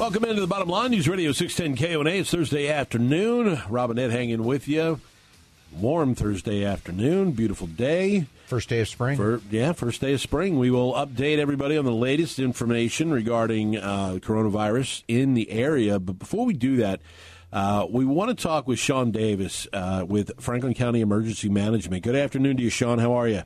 Welcome into the bottom line. News Radio 610 KONA. It's Thursday afternoon. Rob and Ed hanging with you. Warm Thursday afternoon. Beautiful day. First day of spring. For, yeah, first day of spring. We will update everybody on the latest information regarding uh, coronavirus in the area. But before we do that, uh, we want to talk with Sean Davis uh, with Franklin County Emergency Management. Good afternoon to you, Sean. How are you?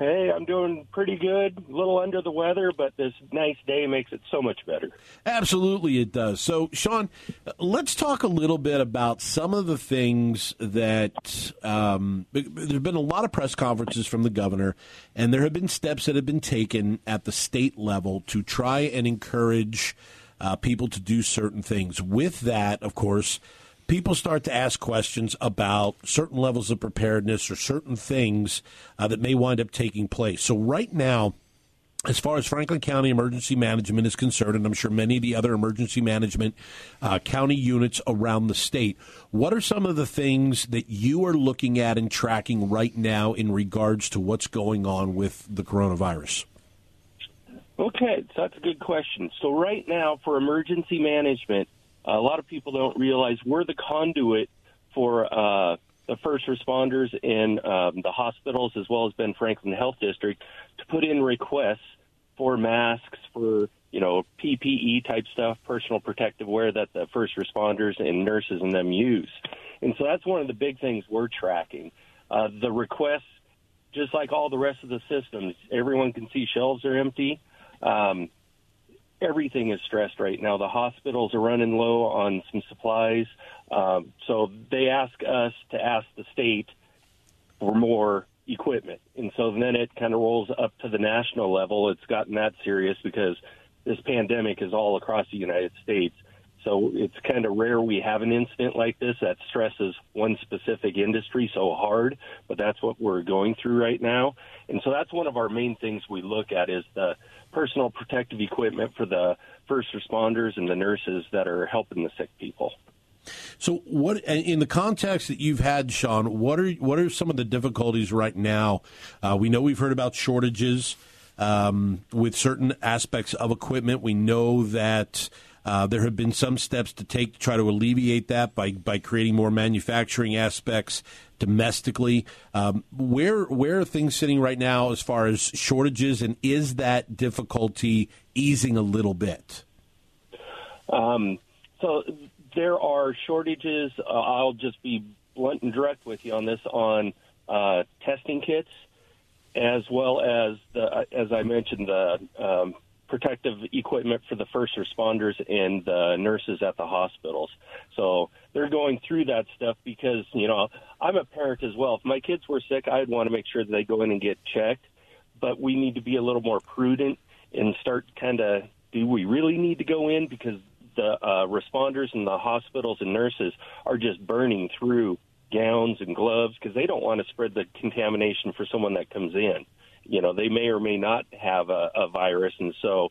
Hey, I'm doing pretty good. A little under the weather, but this nice day makes it so much better. Absolutely, it does. So, Sean, let's talk a little bit about some of the things that um, there have been a lot of press conferences from the governor, and there have been steps that have been taken at the state level to try and encourage uh, people to do certain things. With that, of course, people start to ask questions about certain levels of preparedness or certain things uh, that may wind up taking place. So, right now, as far as Franklin County Emergency Management is concerned, and I'm sure many of the other emergency management uh, county units around the state, what are some of the things that you are looking at and tracking right now in regards to what's going on with the coronavirus? Okay, so that's a good question. So, right now, for emergency management, a lot of people don't realize we're the conduit for uh, the first responders in um, the hospitals, as well as Benton Franklin Health District, to put in requests for masks, for you know PPE type stuff, personal protective wear that the first responders and nurses and them use. And so that's one of the big things we're tracking. Uh, the requests, just like all the rest of the systems, everyone can see shelves are empty. Um, everything is stressed right now. The hospitals are running low on some supplies. Um, so they ask us to ask the state for more equipment. And so then it kind of rolls up to the national level. It's gotten that serious because this pandemic is all across the United States. So it's kind of rare we have an incident like this that stresses one specific industry so hard, but that's what we're going through right now. And so that's one of our main things we look at is the personal protective equipment for the first responders and the nurses that are helping the sick people. So, what in the context that you've had, Sean? What are what are some of the difficulties right now? Uh, we know we've heard about shortages um, with certain aspects of equipment. We know that uh, there have been some steps to take to try to alleviate that by by creating more manufacturing aspects domestically. Um, where where are things sitting right now as far as shortages, and is that difficulty easing a little bit? Um, so there are shortages. Uh, I'll just be blunt and direct with you on this on uh, testing kits, as well as the as I mentioned the um, protective equipment for the first responders and the nurses at the hospitals. So they're going through that stuff because, you know, I'm a parent as well. If my kids were sick, I'd want to make sure that they go in and get checked. But we need to be a little more prudent and start kind of do we really need to go in because the uh, responders and the hospitals and nurses are just burning through gowns and gloves because they don't want to spread the contamination for someone that comes in you know, they may or may not have a, a virus, and so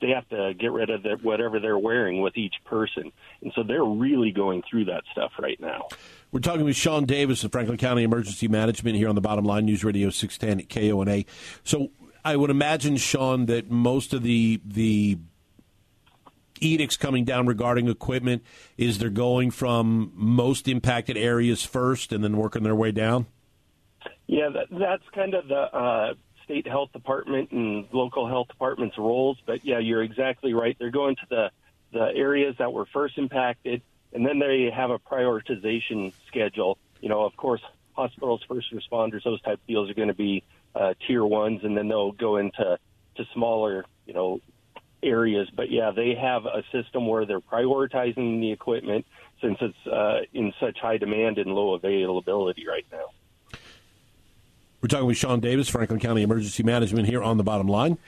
they have to get rid of the, whatever they're wearing with each person. And so they're really going through that stuff right now. We're talking with Sean Davis of Franklin County Emergency Management here on the Bottom Line News Radio 610 at KONA. So I would imagine, Sean, that most of the the edicts coming down regarding equipment is they're going from most impacted areas first and then working their way down? Yeah, that, that's kind of the uh, state health department and local health department's roles. But yeah, you're exactly right. They're going to the the areas that were first impacted, and then they have a prioritization schedule. You know, of course, hospitals, first responders, those type of deals are going to be uh, tier ones, and then they'll go into to smaller, you know, areas. But yeah, they have a system where they're prioritizing the equipment since it's uh, in such high demand and low availability right now. We're talking with Sean Davis, Franklin County Emergency Management, here on the bottom line.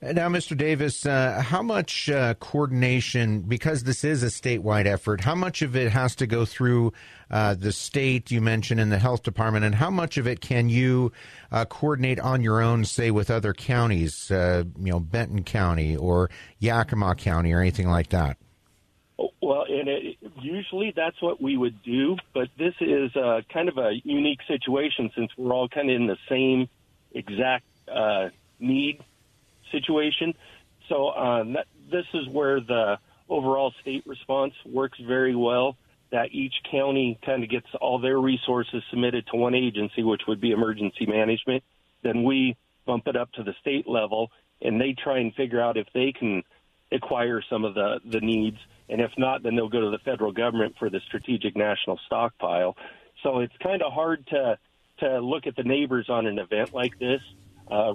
Now, Mr. Davis, uh, how much uh, coordination, because this is a statewide effort, how much of it has to go through uh, the state you mentioned in the health department, and how much of it can you uh, coordinate on your own, say, with other counties, uh, you know, Benton County or Yakima County or anything like that? Well, and it, usually that's what we would do, but this is uh, kind of a unique situation since we're all kind of in the same exact need situation. So um, that, this is where the overall state response works very well. That each county kind of gets all their resources submitted to one agency, which would be emergency management. Then we bump it up to the state level, and they try and figure out if they can acquire some of the the needs, and if not, then they'll go to the federal government for the strategic national stockpile. So it's kind of hard to to look at the neighbors on an event like this. Uh,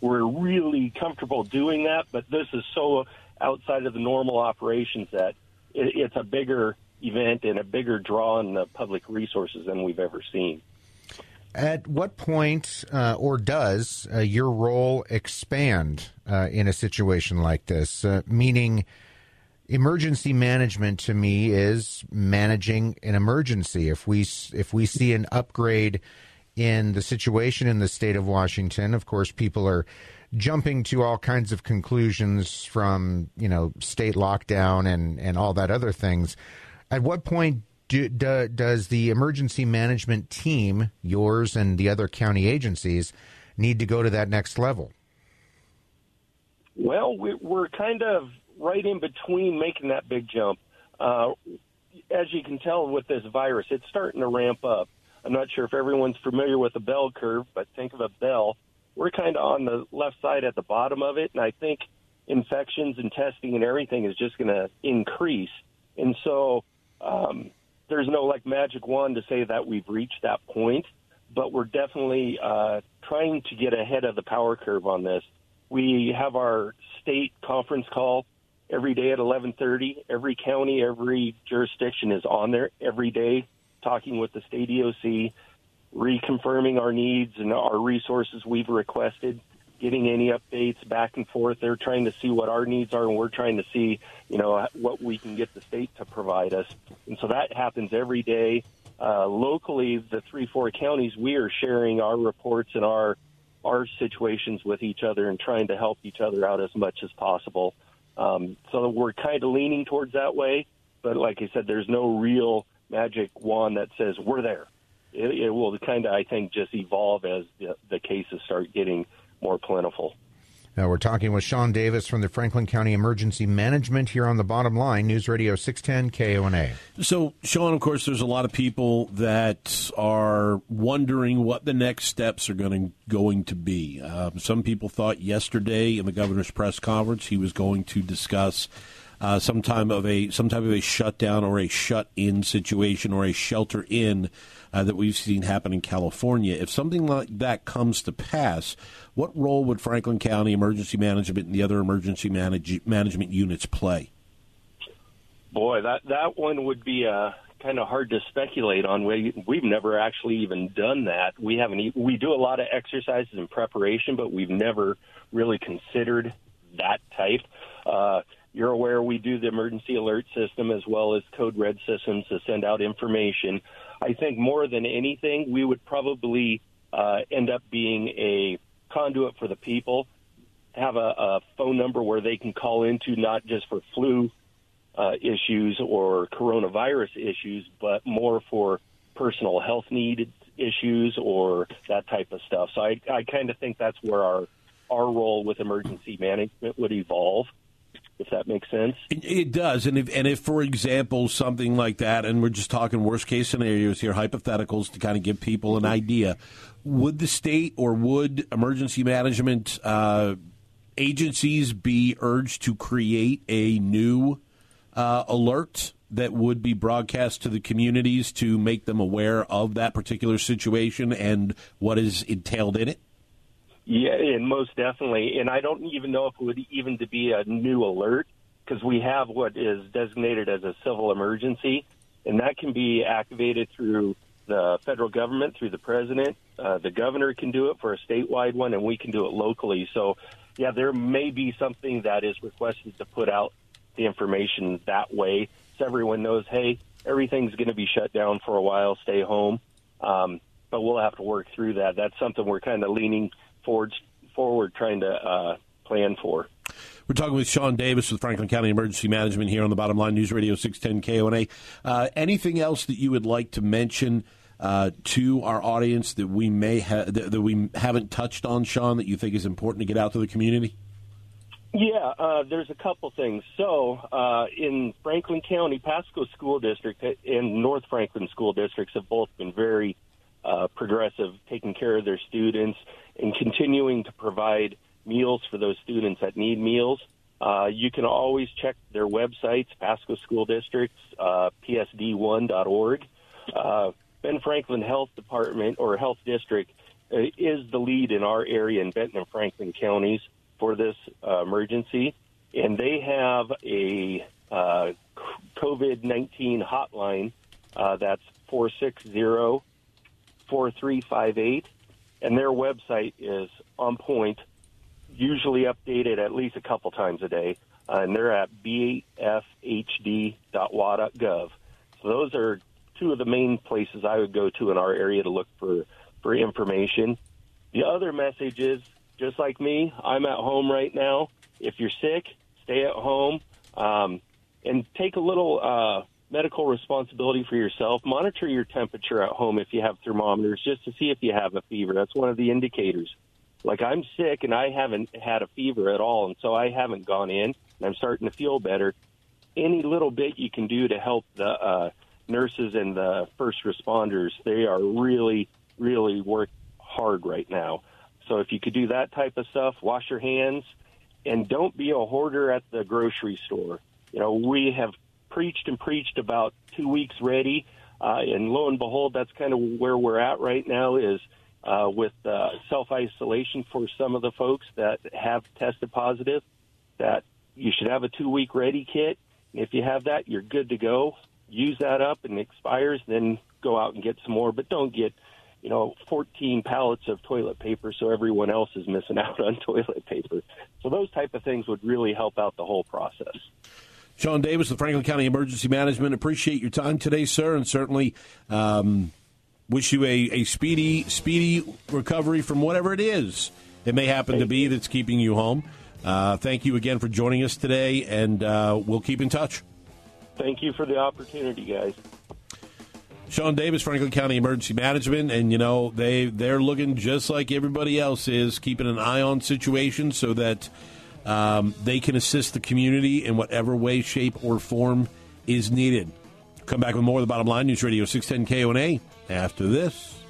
we're really comfortable doing that, but this is so outside of the normal operations that it, it's a bigger event and a bigger draw on the public resources than we've ever seen. At what point, uh, or does uh, your role expand uh, in a situation like this? Uh, meaning, emergency management to me is managing an emergency. If we if we see an upgrade in the situation in the state of Washington. Of course, people are jumping to all kinds of conclusions from you know state lockdown and and all that other things. At what point do, do, does the emergency management team, yours and the other county agencies, need to go to that next level? Well, we're kind of right in between making that big jump. Uh, as you can tell with this virus, it's starting to ramp up. I'm not sure if everyone's familiar with the bell curve, but think of a bell. We're kind of on the left side at the bottom of it, and I think infections and testing and everything is just going to increase. And so um, there's no like magic wand to say that we've reached that point, but we're definitely uh, trying to get ahead of the power curve on this. We have our state conference call every day at 11:30. Every county, every jurisdiction is on there every day talking with the state EOC, reconfirming our needs and our resources we've requested, getting any updates back and forth. They're trying to see what our needs are, and we're trying to see, you know, what we can get the state to provide us. And so that happens every day. Uh, locally, the three, four counties, we are sharing our reports and our our situations with each other and trying to help each other out as much as possible. Um, so we're kind of leaning towards that way. But like I said, there's no real magic wand that says we're there. It, it will kind of, I think, just evolve as the, the cases start getting more plentiful. Now we're talking with Sean Davis from the Franklin County Emergency Management here on the bottom line, News Radio 610 KONA. So, Sean, of course, there's a lot of people that are wondering what the next steps are going to, going to be. Um, some people thought yesterday in the governor's press conference he was going to discuss uh, some time of a some type of a shutdown or a shut in situation or a shelter in uh, that we've seen happen in California. If something like that comes to pass, what role would Franklin County Emergency Management and the other emergency manage- management units play? Boy, that that one would be uh, kind of hard to speculate on. We we've never actually even done that. We haven't. We do a lot of exercises in preparation, but we've never really considered that type. Uh, you're aware we do the emergency alert system as well as code red systems to send out information. I think more than anything, we would probably uh, end up being a conduit for the people, have a, a phone number where they can call into not just for flu uh, issues or coronavirus issues, but more for personal health needed issues or that type of stuff. So I, I kind of think that's where our our role with emergency management would evolve if that makes sense. It does, and if and if for example something like that, and we're just talking worst case scenarios here, hypotheticals to kind of give people an idea, would the state or would emergency management uh, agencies be urged to create a new uh, alert? That would be broadcast to the communities to make them aware of that particular situation and what is entailed in it? Yeah, and most definitely. And I don't even know if it would even to be a new alert because we have what is designated as a civil emergency, and that can be activated through the federal government, through the president. Uh, the governor can do it for a statewide one, and we can do it locally. So yeah, there may be something that is requested to put out the information that way, so everyone knows, hey, everything's going to be shut down for a while. Stay home. Um, but we'll have to work through that. That's something we're kind of leaning forward, forward, trying to uh, plan for. We're talking with Sean Davis with Franklin County Emergency Management here on the Bottom Line News Radio 610 KONA. Uh, anything else that you would like to mention uh, to our audience that we may ha- that, that, we haven't touched on, Sean, that you think is important to get out to the community? Yeah, uh, there's a couple things. So, uh, in Franklin County, Pasco School District and North Franklin School Districts have both been very uh, progressive, taking care of their students and continuing to provide meals for those students that need meals. Uh, you can always check their websites, Pasco School Districts, uh, psd1.org. Uh, Benton Franklin Health Department or Health District uh, is the lead in our area in Benton and Franklin counties for this uh, emergency, and they have a uh, COVID 19 hotline that's 460 4358, and their website is on point, usually updated at least a couple times a day, uh, and they're at bfhd.wa.gov. So those are two of the main places I would go to in our area to look for, for information. The other message is just like me, I'm at home right now. If you're sick, stay at home um, and take a little uh, medical responsibility for yourself. Monitor your temperature at home if you have thermometers, just to see if you have a fever. That's one of the indicators. Like I'm sick and I haven't had a fever at all, and so I haven't gone in, and I'm starting to feel better. Any little bit you can do to help the uh, nurses and the first responders, they are really, really work hard right now. So if you could do that type of stuff, wash your hands, and don't be a hoarder at the grocery store. You know, we have preached and preached about two weeks ready, uh, and lo and behold, that's kind of where we're at right now. Is uh, with uh, self isolation for some of the folks that have tested positive, that you should have a two week ready kit. And if you have that, you're good to go. Use that up and it expires, then go out and get some more, but don't get you know, 14 pallets of toilet paper so everyone else is missing out on toilet paper. So those type of things would really help out the whole process. Sean Davis with Franklin County Emergency Management. Appreciate your time today, sir, and certainly um, wish you a, a speedy, speedy recovery from whatever it is it may happen to be that's keeping you home. Uh, thank you again for joining us today, and uh, we'll keep in touch. Thank you for the opportunity, guys. Sean Davis, Franklin County Emergency Management, and you know they they're looking just like everybody else is, keeping an eye on situations so that um, they can assist the community in whatever way, shape, or form is needed. Come back with more of the Bottom Line News Radio 610 KONA after this.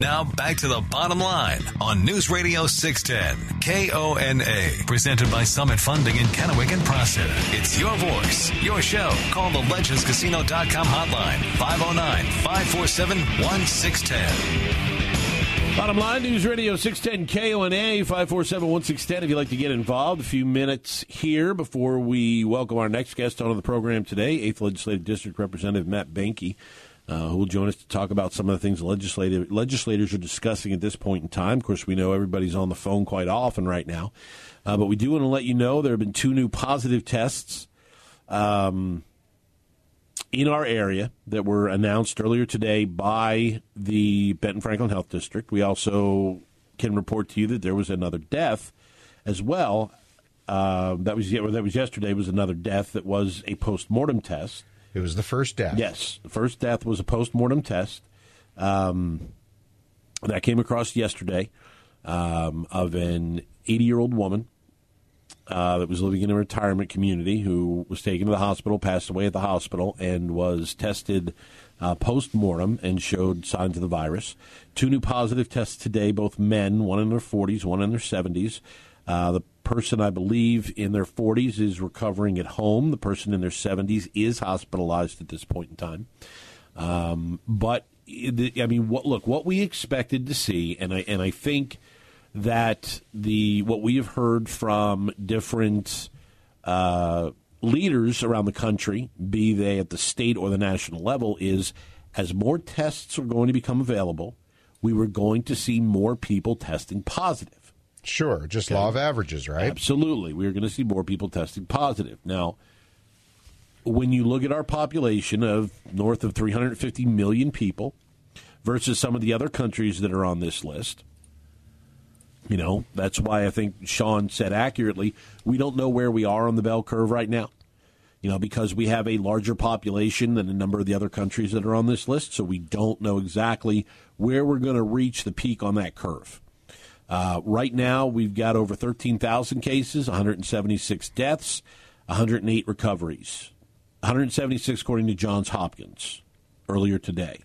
Now back to the bottom line on News Radio 610 KONA, presented by Summit Funding in Kennewick and Prosser. It's your voice, your show. Call the legendscasino.com hotline 509 547 1610. Bottom line, News Radio 610 KONA 547 1610. If you'd like to get involved, a few minutes here before we welcome our next guest onto the program today, 8th Legislative District Representative Matt Boehnke uh, who will join us to talk about some of the things legislative, legislators are discussing at this point in time. Of course, we know everybody's on the phone quite often right now, uh, but we do want to let you know there have been two new positive tests um, in our area that were announced earlier today by the Benton Franklin Health District. We also can report to you that there was another death as well. Uh, that was that was yesterday. Was another death that was a post mortem test. It was the first death. Yes, the first death was a post-mortem test um, that came across yesterday um, of an 80-year-old woman uh, that was living in a retirement community who was taken to the hospital, passed away at the hospital, and was tested uh, post mortem and showed signs of the virus. Two new positive tests today, both men, one in their 40s, one in their 70s. Uh, the person, I believe, in their 40s is recovering at home. The person in their 70s is hospitalized at this point in time. Um, but I mean, what look what we expected to see, and I and I think that the what we have heard from different uh, leaders around the country, be they at the state or the national level, is as more tests are going to become available, we were going to see more people testing positive. Sure, just law of averages, right? Absolutely. We're going to see more people testing positive. Now, when you look at our population of north of 350 million people versus some of the other countries that are on this list, you know, that's why I think Sean said accurately, we don't know where we are on the bell curve right now. You know, because we have a larger population than a number of the other countries that are on this list, so we don't know exactly where we're going to reach the peak on that curve. Uh, right now, we've got over 13,000 cases, 176 deaths, 108 recoveries. 176 according to Johns Hopkins earlier today.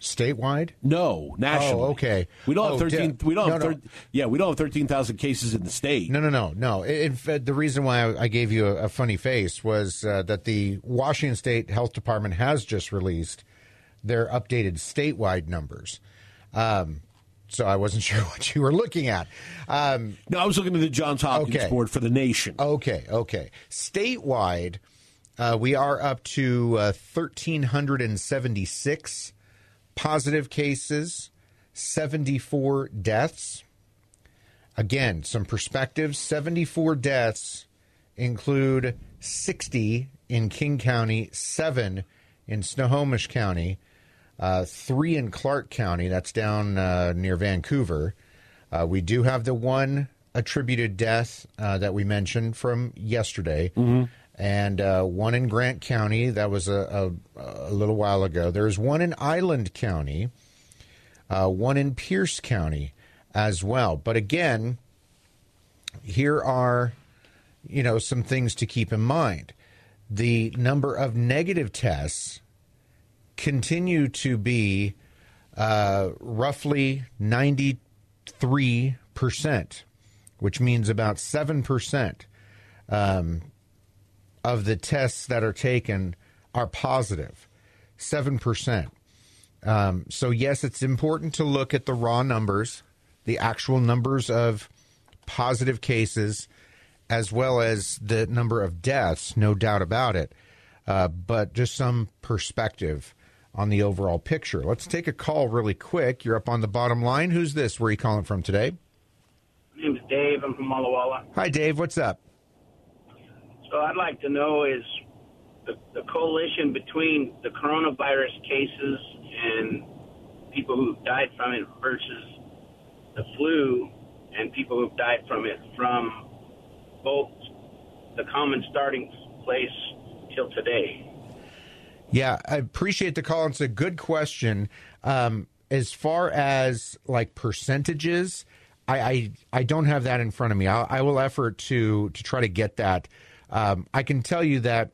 Statewide? No, nationally. Oh, okay. We don't Oh, have 13 di- we don't no, have no. thir- Yeah, we don't have 13,000 cases in the state. No, no, no, no. In fact, the reason why I I gave you a, a funny face was uh, that the Washington State Health Department has just released their updated statewide numbers. Um, so I wasn't sure what you were looking at. Um, No, I was looking at the Johns Hopkins Okay. board for the nation. Okay, okay. Statewide, uh, we are up to uh, 1,376 positive cases, 74 deaths. Again, some perspective 74 deaths include 60 in King County, 7 in Snohomish County, uh, 3 in Clark County, that's down uh, near Vancouver. Uh, we do have the one attributed death uh, that we mentioned from yesterday, and uh, one in Grant County. That was a, a, a little while ago. There's one in Island County, uh, one in Pierce County as well. But again, here are you know some things to keep in mind. The number of negative tests continue to be uh, roughly 93%, which means about 7% um, of the tests that are taken are positive. 7%. Um, so, yes, it's important to look at the raw numbers, the actual numbers of positive cases, as well as the number of deaths, no doubt about it. Uh, but just some perspective on the overall picture. Let's take a call really quick. You're up on the bottom line. Who's this? Where are you calling from today? My name's Dave. I'm from Walla Walla. Hi, Dave. What's up? So I'd like to know is the, the coalition between the coronavirus cases and people who've died from it versus the flu and people who've died from it from both the common starting place till today. Yeah, I appreciate the call. It's a good question. Um, as far as like percentages, I, I I don't have that in front of me. I, I will effort to to try to get that. Um, I can tell you that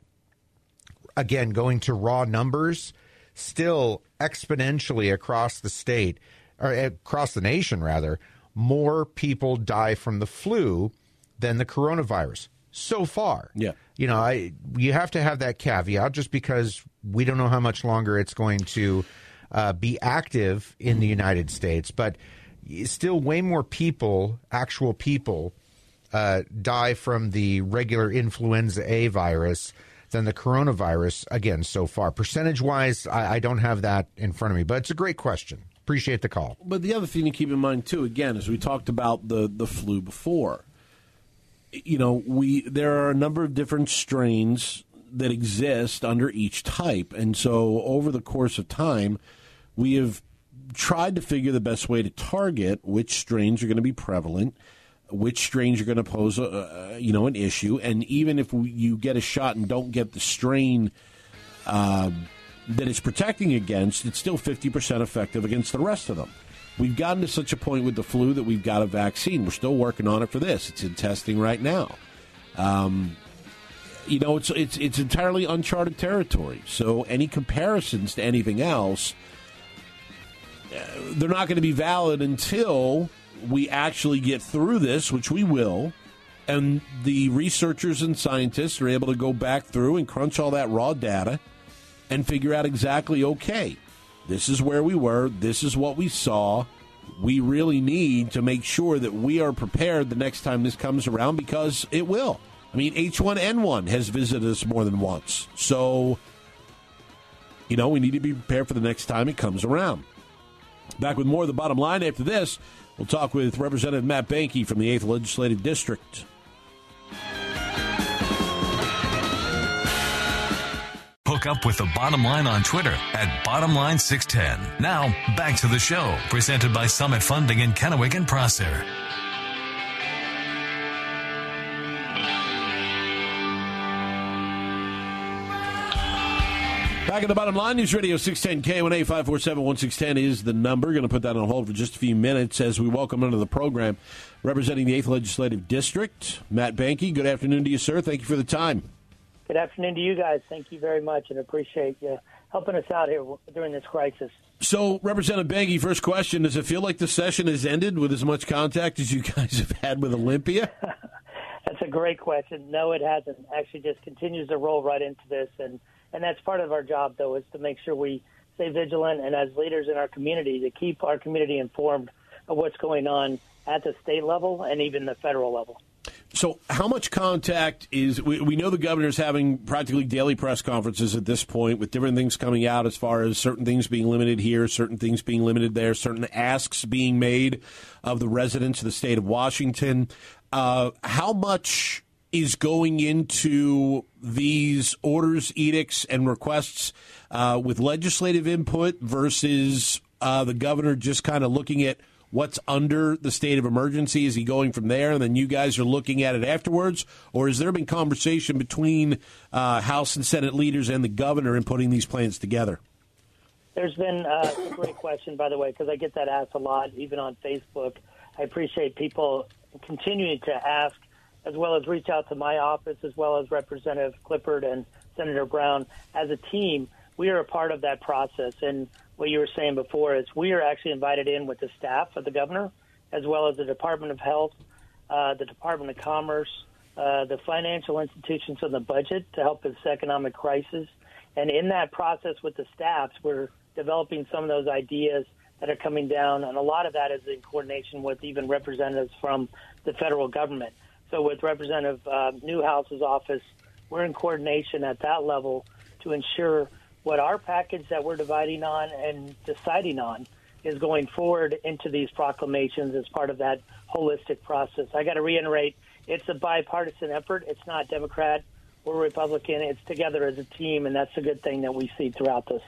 again, going to raw numbers, still exponentially across the state or across the nation, rather, more people die from the flu than the coronavirus so far. Yeah. You know, I you have to have that caveat just because we don't know how much longer it's going to uh, be active in the United States, but still way more people, actual people, uh, die from the regular influenza A virus than the coronavirus, again, so far. Percentage wise, I, I don't have that in front of me, but it's a great question. Appreciate the call. But the other thing to keep in mind too, again, as we talked about the the flu before, you know, we there are a number of different strains that exist under each type, and so over the course of time, we have tried to figure the best way to target which strains are going to be prevalent, which strains are going to pose a, you know an issue, and even if you get a shot and don't get the strain. Um, that it's protecting against, it's still 50% effective against the rest of them. We've gotten to such a point with the flu that we've got a vaccine. We're still working on it for this. It's in testing right now. Um, you know, it's it's it's entirely uncharted territory. So any comparisons to anything else, uh, they're not going to be valid until we actually get through this, which we will. And the researchers and scientists are able to go back through and crunch all that raw data and figure out exactly okay, this is where we were, this is what we saw. We really need to make sure that we are prepared the next time this comes around because it will. I mean, H1N1 has visited us more than once. So, you know, we need to be prepared for the next time it comes around. Back with more of the bottom line after this. We'll talk with Representative Matt Boehnke from the 8th Legislative District. Hook up with the bottom line on Twitter at bottomline610. Now, back to the show, presented by Summit Funding in Kennewick and Prosser. Back at the bottom line, News Radio 610 KONA 547 1610 is the number. Going to put that on hold for just a few minutes as we welcome into the program representing the 8th Legislative District, Matt Boehnke. Good afternoon to you, sir. Thank you for the time. Good afternoon to you guys. Thank you very much and appreciate you helping us out here during this crisis. So, Representative Boehnke, first question Does it feel like the session has ended with as much contact as you guys have had with Olympia? That's a great question. No, it hasn't. Actually, just continues to roll right into this. And and that's part of our job, though, is to make sure we stay vigilant and as leaders in our community to keep our community informed of what's going on at the state level and even the federal level. So, how much contact is we, we know the governor's having practically daily press conferences at this point with different things coming out as far as certain things being limited here, certain things being limited there, certain asks being made of the residents of the state of Washington. Uh, how much is going into these orders, edicts, and requests uh, with legislative input versus uh, the governor just kind of looking at what's under the state of emergency? Is he going from there, and then you guys are looking at it afterwards, or has there been conversation between uh, House and Senate leaders and the governor in putting these plans together? There's been uh, a great question, by the way, because I get that asked a lot, even on Facebook. I appreciate people continuing to ask as well as reach out to my office, as well as Representative Klippert and Senator Brown. As a team, we are a part of that process. And what you were saying before is we are actually invited in with the staff of the governor, as well as the Department of Health, uh, the Department of Commerce, uh, the financial institutions on the budget to help with this economic crisis. And in that process with the staffs, we're developing some of those ideas that are coming down, and a lot of that is in coordination with even representatives from the federal government. So with Representative uh, Newhouse's office, we're in coordination at that level to ensure what our package that we're dividing on and deciding on is going forward into these proclamations as part of that holistic process. I got to reiterate, it's a bipartisan effort. It's not Democrat or Republican. It's together as a team, and that's a good thing that we see throughout this.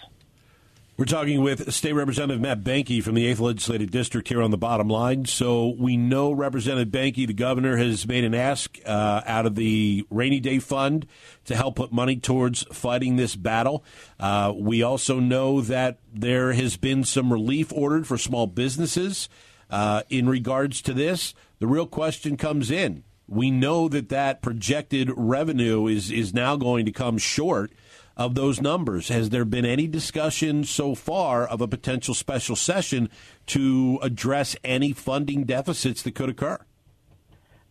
We're talking with State Representative Matt Boehnke from the 8th Legislative District here on the bottom line. So we know Representative Boehnke, the governor, has made an ask uh, out of the rainy day fund to help put money towards fighting this battle. Uh, we also know that there has been some relief ordered for small businesses uh, in regards to this. The real question comes in. We know that that projected revenue is, is now going to come short of those numbers. Has there been any discussion so far of a potential special session to address any funding deficits that could occur?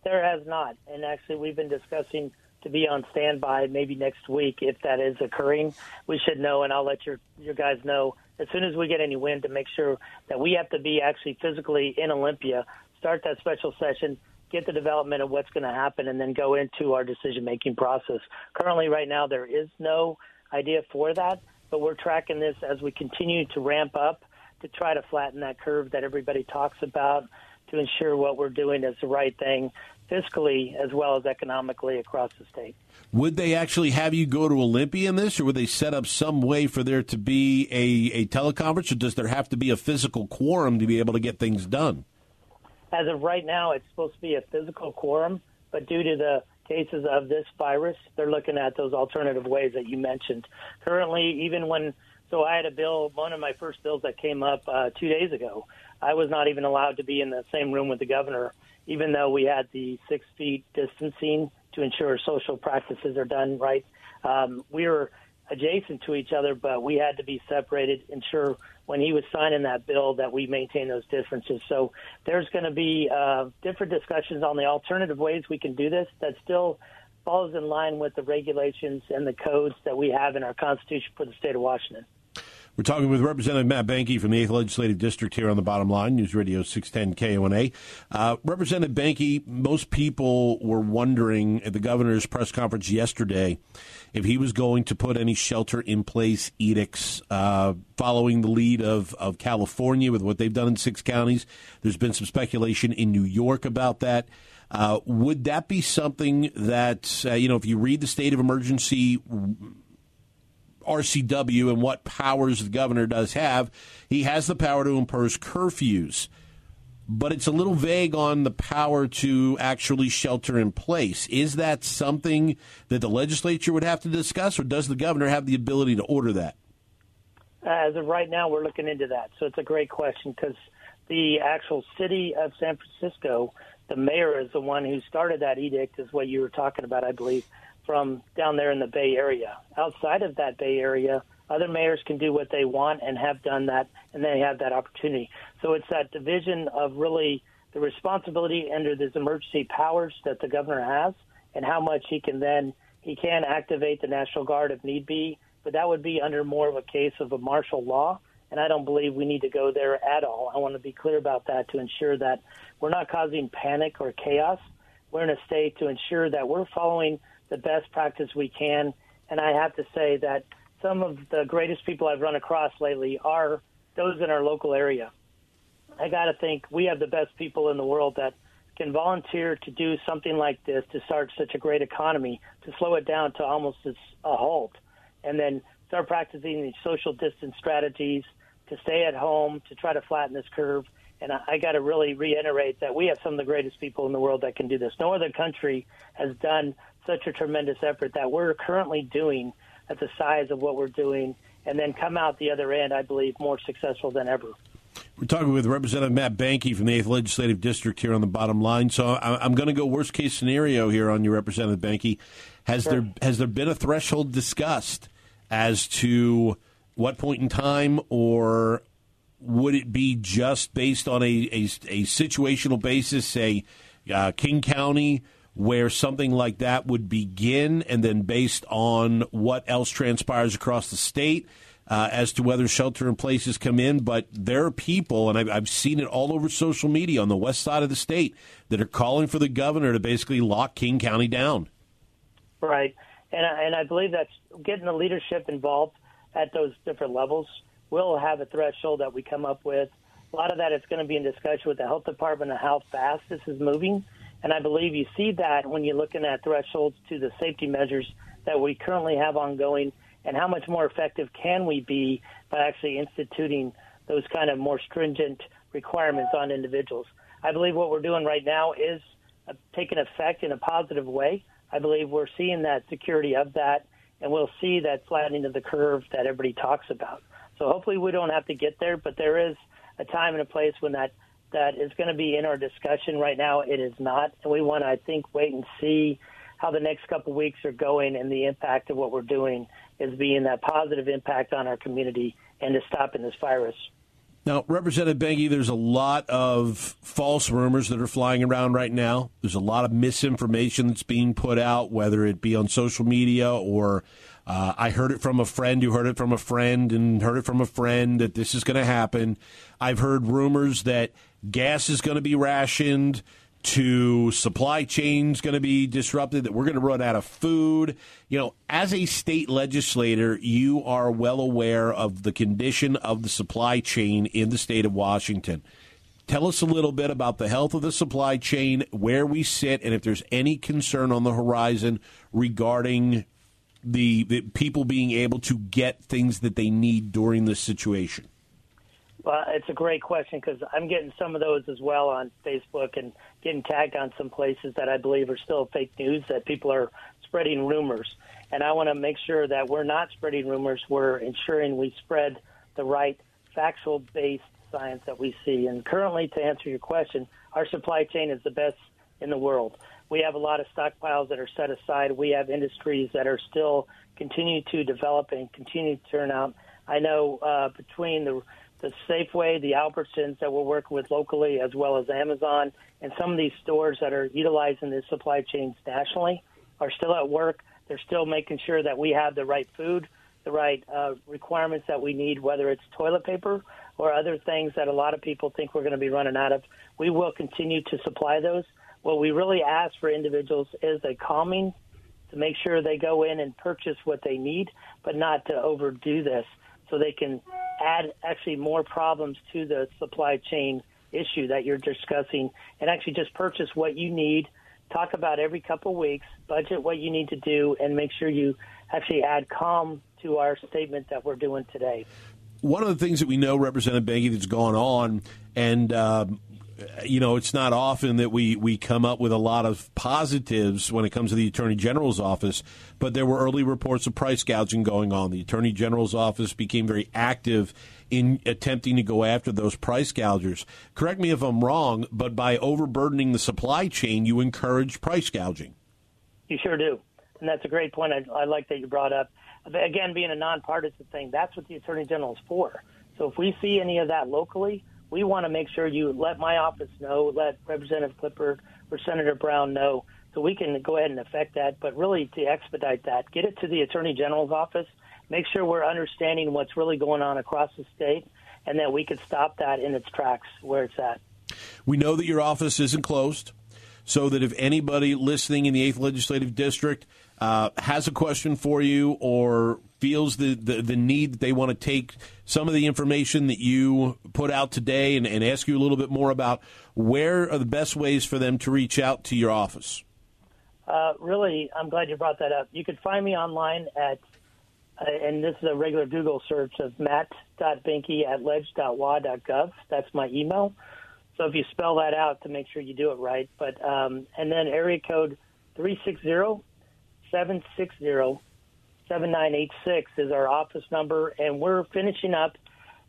There has not. And actually, we've been discussing to be on standby maybe next week if that is occurring. We should know, and I'll let your, your guys know as soon as we get any wind to make sure that we have to be actually physically in Olympia, start that special session, get the development of what's going to happen, and then go into our decision making process. Currently, right now, there is no idea for that, but we're tracking this as we continue to ramp up to try to flatten that curve that everybody talks about to ensure what we're doing is the right thing fiscally as well as economically across the state. Would they actually have you go to Olympia in this, or would they set up some way for there to be a, a teleconference, or does there have to be a physical quorum to be able to get things done? As of right now, it's supposed to be a physical quorum, but due to the cases of this virus, they're looking at those alternative ways that you mentioned. Currently, even when so I had a bill, one of my first bills that came up uh, two days ago. I was not even allowed to be in the same room with the governor, even though we had the six feet distancing to ensure social practices are done right. Um, we were adjacent to each other, but we had to be separated, ensure when he was signing that bill that we maintain those differences. So there's going to be uh, different discussions on the alternative ways we can do this that still falls in line with the regulations and the codes that we have in our Constitution for the state of Washington. We're talking with Representative Matt Boehnke from the 8th Legislative District here on the bottom line, News Radio 610 KONA. Uh, Representative Boehnke, most people were wondering at the governor's press conference yesterday if he was going to put any shelter in place edicts uh, following the lead of, of California with what they've done in six counties. There's been some speculation in New York about that. Uh, would that be something that, uh, you know, if you read the state of emergency RCW and what powers the governor does have, he has the power to impose curfews. But it's a little vague on the power to actually shelter in place. Is that something that the legislature would have to discuss, or does the governor have the ability to order that? As of right now, we're looking into that. So it's a great question because the actual city of San Francisco, the mayor is the one who started that edict, is what you were talking about, I believe from down there in the Bay Area. Outside of that Bay Area, other mayors can do what they want and have done that, and they have that opportunity. So it's that division of really the responsibility under these emergency powers that the governor has, and how much he can then he can activate the National Guard if need be, but that would be under more of a case of a martial law. And I don't believe we need to go there at all. I want to be clear about that to ensure that we're not causing panic or chaos. We're in a state to ensure that we're following the best practice we can. And I have to say that some of the greatest people I've run across lately are those in our local area. I got to think we have the best people in the world that can volunteer to do something like this to start such a great economy, to slow it down to almost a halt, and then start practicing these social distance strategies to stay at home, to try to flatten this curve. And I, I got to really reiterate that we have some of the greatest people in the world that can do this. No other country has done such a tremendous effort that we're currently doing at the size of what we're doing, and then come out the other end, I believe, more successful than ever. We're talking with Representative Matt Boehnke from the 8th Legislative District here on the bottom line. So I'm going to go worst case scenario here on you, Representative Boehnke. Has sure. there has there been a threshold discussed as to what point in time, or would it be just based on a a, a situational basis, say uh, King County? Where something like that would begin, and then based on what else transpires across the state. Uh, as to whether shelter in places come in, but there are people, and I've, I've, seen it all over social media on the west side of the state, that are calling for the governor to basically lock King County down. Right, and I, and I believe that's getting the leadership involved at those different levels. We'll have a threshold that we come up with. A lot of that is going to be in discussion with the health department on how fast this is moving. And I believe you see that when you're looking at thresholds to the safety measures that we currently have ongoing and how much more effective can we be by actually instituting those kind of more stringent requirements on individuals. I believe what we're doing right now is uh, taking effect in a positive way. I believe we're seeing that security of that, and we'll see that flattening of the curve that everybody talks about. So hopefully we don't have to get there, but there is a time and a place when that that is going to be in our discussion right now. It is not, and we want to, I think, wait and see how the next couple of weeks are going and the impact of what we're doing is being that positive impact on our community and to stopping this virus. Now, Representative Boehnke, there's a lot of false rumors that are flying around right now. There's a lot of misinformation that's being put out, whether it be on social media or uh, I heard it from a friend who heard it from a friend and heard it from a friend that this is going to happen. I've heard rumors that gas is going to be rationed, to supply chains going to be disrupted, that we're going to run out of food. You know, as a state legislator, you are well aware of the condition of the supply chain in the state of Washington. Tell us a little bit about the health of the supply chain, where we sit, and if there's any concern on the horizon regarding the, the people being able to get things that they need during this situation? Well, it's a great question because I'm getting some of those as well on Facebook and getting tagged on some places that I believe are still fake news that people are spreading rumors. And I want to make sure that we're not spreading rumors. We're ensuring we spread the right factual based science that we see. And currently, to answer your question, our supply chain is the best in the world. We have a lot of stockpiles that are set aside. We have industries that are still continue to develop and continue to turn out. I know uh, between the the Safeway, the Albertsons that we're working with locally, as well as Amazon, and some of these stores that are utilizing the supply chains nationally are still at work. They're still making sure that we have the right food, the right uh, requirements that we need, whether it's toilet paper or other things that a lot of people think we're going to be running out of. We will continue to supply those. What we really ask for individuals is a calming to make sure they go in and purchase what they need, but not to overdo this so they can add actually more problems to the supply chain issue that you're discussing and actually just purchase what you need. Talk about every couple of weeks budget what you need to do and make sure you actually add calm to our statement that we're doing today. One of the things that we know representative Boehnke that's gone on and um, Uh, you know, it's not often that we, we come up with a lot of positives when it comes to the Attorney General's office, but there were early reports of price gouging going on. The Attorney General's office became very active in attempting to go after those price gougers. Correct me if I'm wrong, but by overburdening the supply chain, you encourage price gouging. You sure do. And that's a great point. I, I like that you brought up. Again, being a nonpartisan thing, that's what the Attorney General is for. So if we see any of that locally, we want to make sure you let my office know, let Representative Klippert or Senator Brown know, so we can go ahead and affect that. But really, to expedite that, get it to the Attorney General's office, make sure we're understanding what's really going on across the state, and that we can stop that in its tracks where it's at. We know that your office isn't closed, so that if anybody listening in the 8th Legislative District uh, has a question for you or feels the, the, the, need that they want to take some of the information that you put out today and, and ask you a little bit more about where are the best ways for them to reach out to your office? Uh, really, I'm glad you brought that up. You can find me online at, uh, and this is a regular Google search of matt.boehnke at ledge.wa.gov. That's my email. So if you spell that out to make sure you do it right. But um, And then area code 360 760 7986 is our office number, and we're finishing up,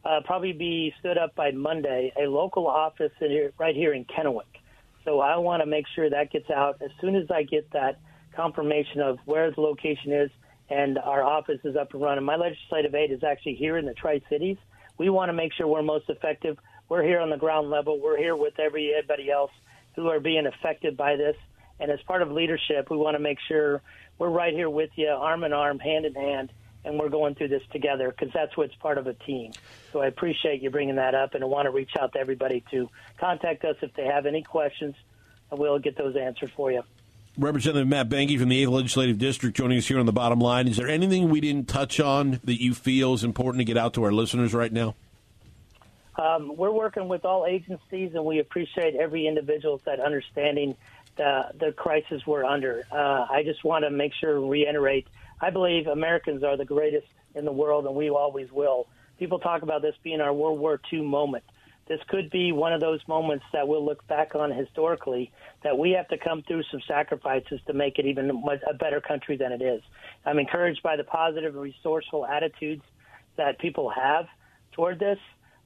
uh, probably be stood up by Monday, a local office in here, right here in Kennewick. So I want to make sure that gets out as soon as I get that confirmation of where the location is and our office is up and running. My legislative aid is actually here in the Tri Cities. We want to make sure we're most effective. We're here on the ground level. We're here with everybody else who are being affected by this. And as part of leadership, we want to make sure we're right here with you, arm in arm, hand in hand, and we're going through this together because that's what's part of a team. So I appreciate you bringing that up, and I want to reach out to everybody to contact us if they have any questions, and we'll get those answered for you. Representative Matt Boehnke from the 8th Legislative District joining us here on the bottom line. Is there anything we didn't touch on that you feel is important to get out to our listeners right now? Um, we're working with all agencies, and we appreciate every individual that understanding the, the crisis we're under. Uh, I just want to make sure reiterate I believe Americans are the greatest in the world, and we always will. People talk about this being our World War II moment. This could be one of those moments that we'll look back on historically that we have to come through some sacrifices to make it even a better country than it is. I'm encouraged by the positive and resourceful attitudes that people have toward this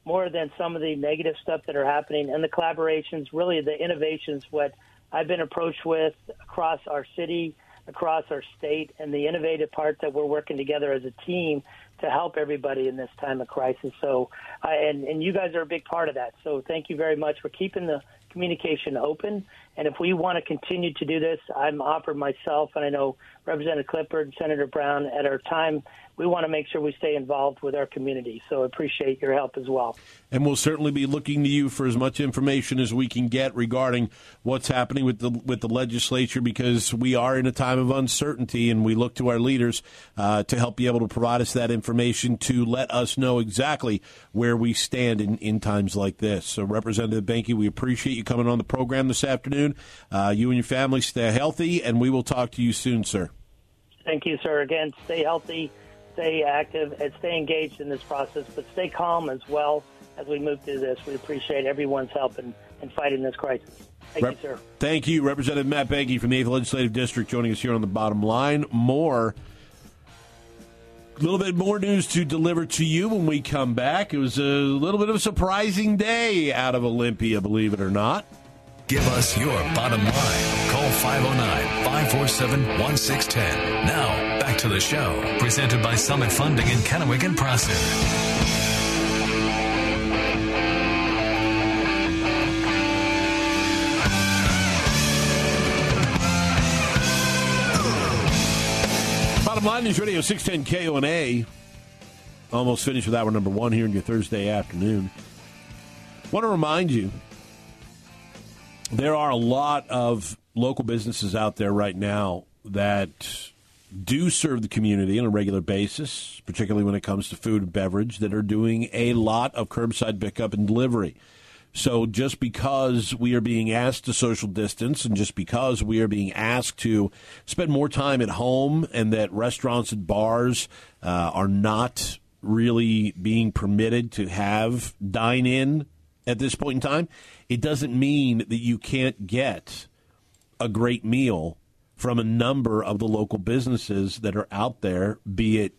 more than some of the negative stuff that are happening and the collaborations, really the innovations, what I've been approached with across our city, across our state, and the innovative part that we're working together as a team to help everybody in this time of crisis. So, uh, and and you guys are a big part of that. So, thank you very much for keeping the communication open. And if we want to continue to do this, I'm offered myself, and I know Representative Klippert Senator Brown at our time we want to make sure we stay involved with our community. So appreciate your help as well. And we'll certainly be looking to you for as much information as we can get regarding what's happening with the with the legislature because we are in a time of uncertainty and we look to our leaders uh, to help be able to provide us that information to let us know exactly where we stand in, in times like this. So Representative Boehnke, we appreciate you coming on the program this afternoon. Uh, you and your family stay healthy and we will talk to you soon, sir. Thank you, sir. Again, stay healthy stay active and stay engaged in this process, but stay calm as well as we move through this. We appreciate everyone's help in, in fighting this crisis. Thank Rep- you, sir. Thank you, Representative Matt Boehnke from the 8th Legislative District, joining us here on the bottom line. More. A little bit more news to deliver to you when we come back. It was a little bit of a surprising day out of Olympia, believe it or not. Give us your bottom line. Call 509 547 1610. Now, back to the show. Presented by Summit Funding in Kennewick and Prosser. Bottom line is Radio 610 KONA. Almost finished with hour number one here in your Thursday afternoon. Want to remind you there are a lot of local businesses out there right now that do serve the community on a regular basis, particularly when it comes to food and beverage, that are doing a lot of curbside pickup and delivery. So just because we are being asked to social distance and just because we are being asked to spend more time at home and that restaurants and bars uh, are not really being permitted to have dine in at this point in time, it doesn't mean that you can't get a great meal from a number of the local businesses that are out there, be it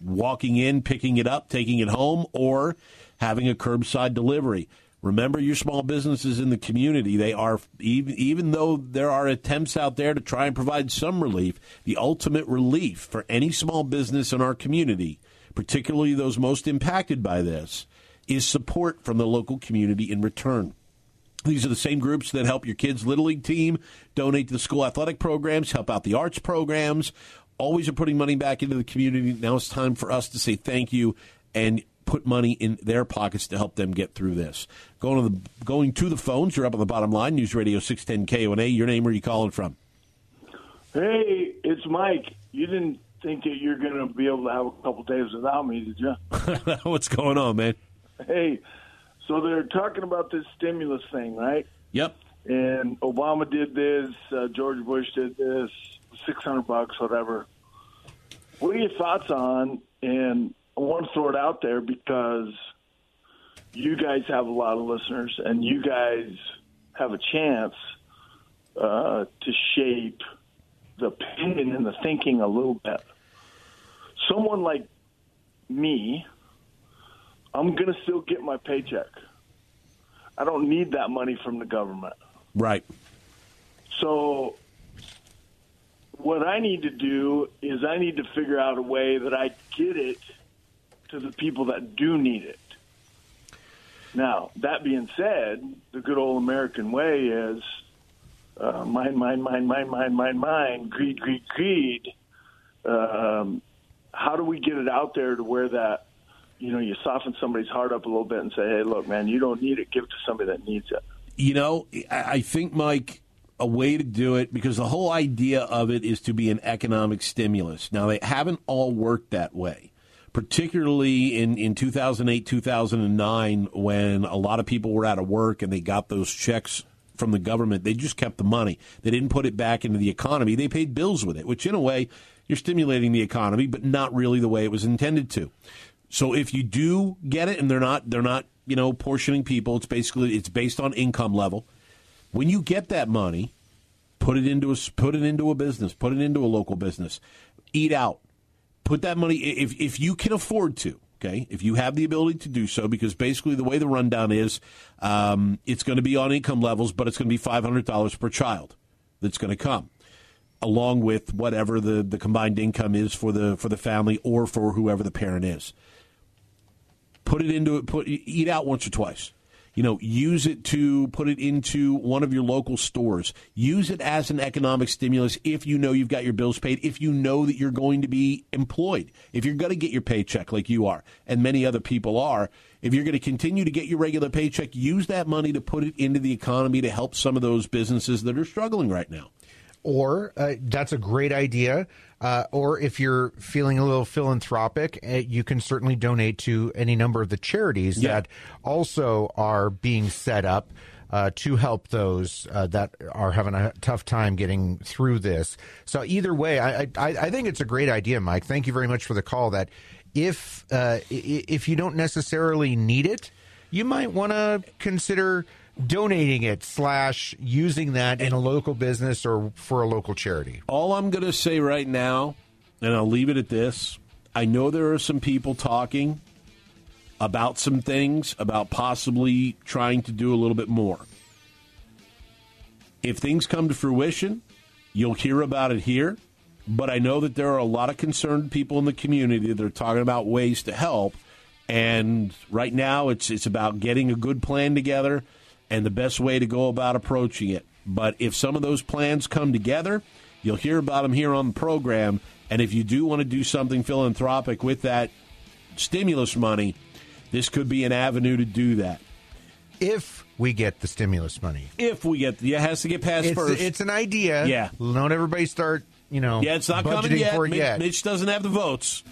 walking in, picking it up, taking it home, or having a curbside delivery. Remember your small businesses in the community. They are even even though there are attempts out there to try and provide some relief, the ultimate relief for any small business in our community, particularly those most impacted by this, is support from the local community in return. These are the same groups that help your kids' Little League team, donate to the school athletic programs, help out the arts programs. Always are putting money back into the community. Now it's time for us to say thank you and put money in their pockets to help them get through this. Going to the going to the phones. You're up on the bottom line. News Radio 610 KONA. Your name? Where are you calling from? Hey, it's Mike. You didn't think that you're going to be able to have a couple days without me, did you? What's going on, man? Hey, so they're talking about this stimulus thing, right? Yep. And Obama did this, uh, George Bush did this, six hundred bucks, whatever. What are your thoughts on? And I want to throw it out there because you guys have a lot of listeners, and you guys have a chance uh, to shape the opinion and the thinking a little bit. Someone like me, I'm going to still get my paycheck. I don't need that money from the government. Right. So, what I need to do is I need to figure out a way that I get it to the people that do need it. Now, that being said, the good old American way is uh, mine, mine, mine, mine, mine, mine, mine, greed, greed, greed. Um, how do we get it out there to where that, you know, you soften somebody's heart up a little bit and say, hey, look, man, you don't need it. Give it to somebody that needs it. You know, I think, Mike, a way to do it because the whole idea of it is to be an economic stimulus. Now, they haven't all worked that way, particularly in, in 2008, 2009, when a lot of people were out of work and they got those checks from the government. They just kept the money. They didn't put it back into the economy. They paid bills with it, which in a way, you're stimulating the economy, but not really the way it was intended to. So if you do get it and they're not they're not, you know, portioning people, it's basically it's based on income level. When you get that money, put it into a put it into a business, put it into a local business. Eat out. Put that money if if you can afford to, okay? If you have the ability to do so because basically the way the rundown is um, it's going to be on income levels, but it's going to be $500 per child that's going to come along with whatever the, the combined income is for the for the family or for whoever the parent is. Put it into it. Put eat out once or twice. You know, use it to put it into one of your local stores. Use it as an economic stimulus if you know you've got your bills paid, if you know that you're going to be employed, if you're going to get your paycheck like you are, and many other people are. If you're going to continue to get your regular paycheck, use that money to put it into the economy to help some of those businesses that are struggling right now. Or uh, that's a great idea. Uh, or if you're feeling a little philanthropic, uh, you can certainly donate to any number of the charities Yeah. that also are being set up uh, to help those uh, that are having a tough time getting through this. So either way, I, I, I think it's a great idea, Mike. Thank you very much for the call. That if uh, if you don't necessarily need it, you might want to consider donating it slash using that in a local business or for a local charity. All I'm going to say right now, and I'll leave it at this I know there are some people talking about some things, about possibly trying to do a little bit more. If things come to fruition, you'll hear about it here. But I know that there are a lot of concerned people in the community that are talking about ways to help. And right now, it's it's about getting a good plan together and the best way to go about approaching it. But if some of those plans come together, you'll hear about them here on the program. And if you do want to do something philanthropic with that, stimulus money, this could be an avenue to do that. If we get the stimulus money, If we get, yeah, it has to get passed it's, first. it's an idea. Yeah. Don't everybody start, you know, yeah, it's not coming yet. Mitch, yet. Mitch doesn't have the votes.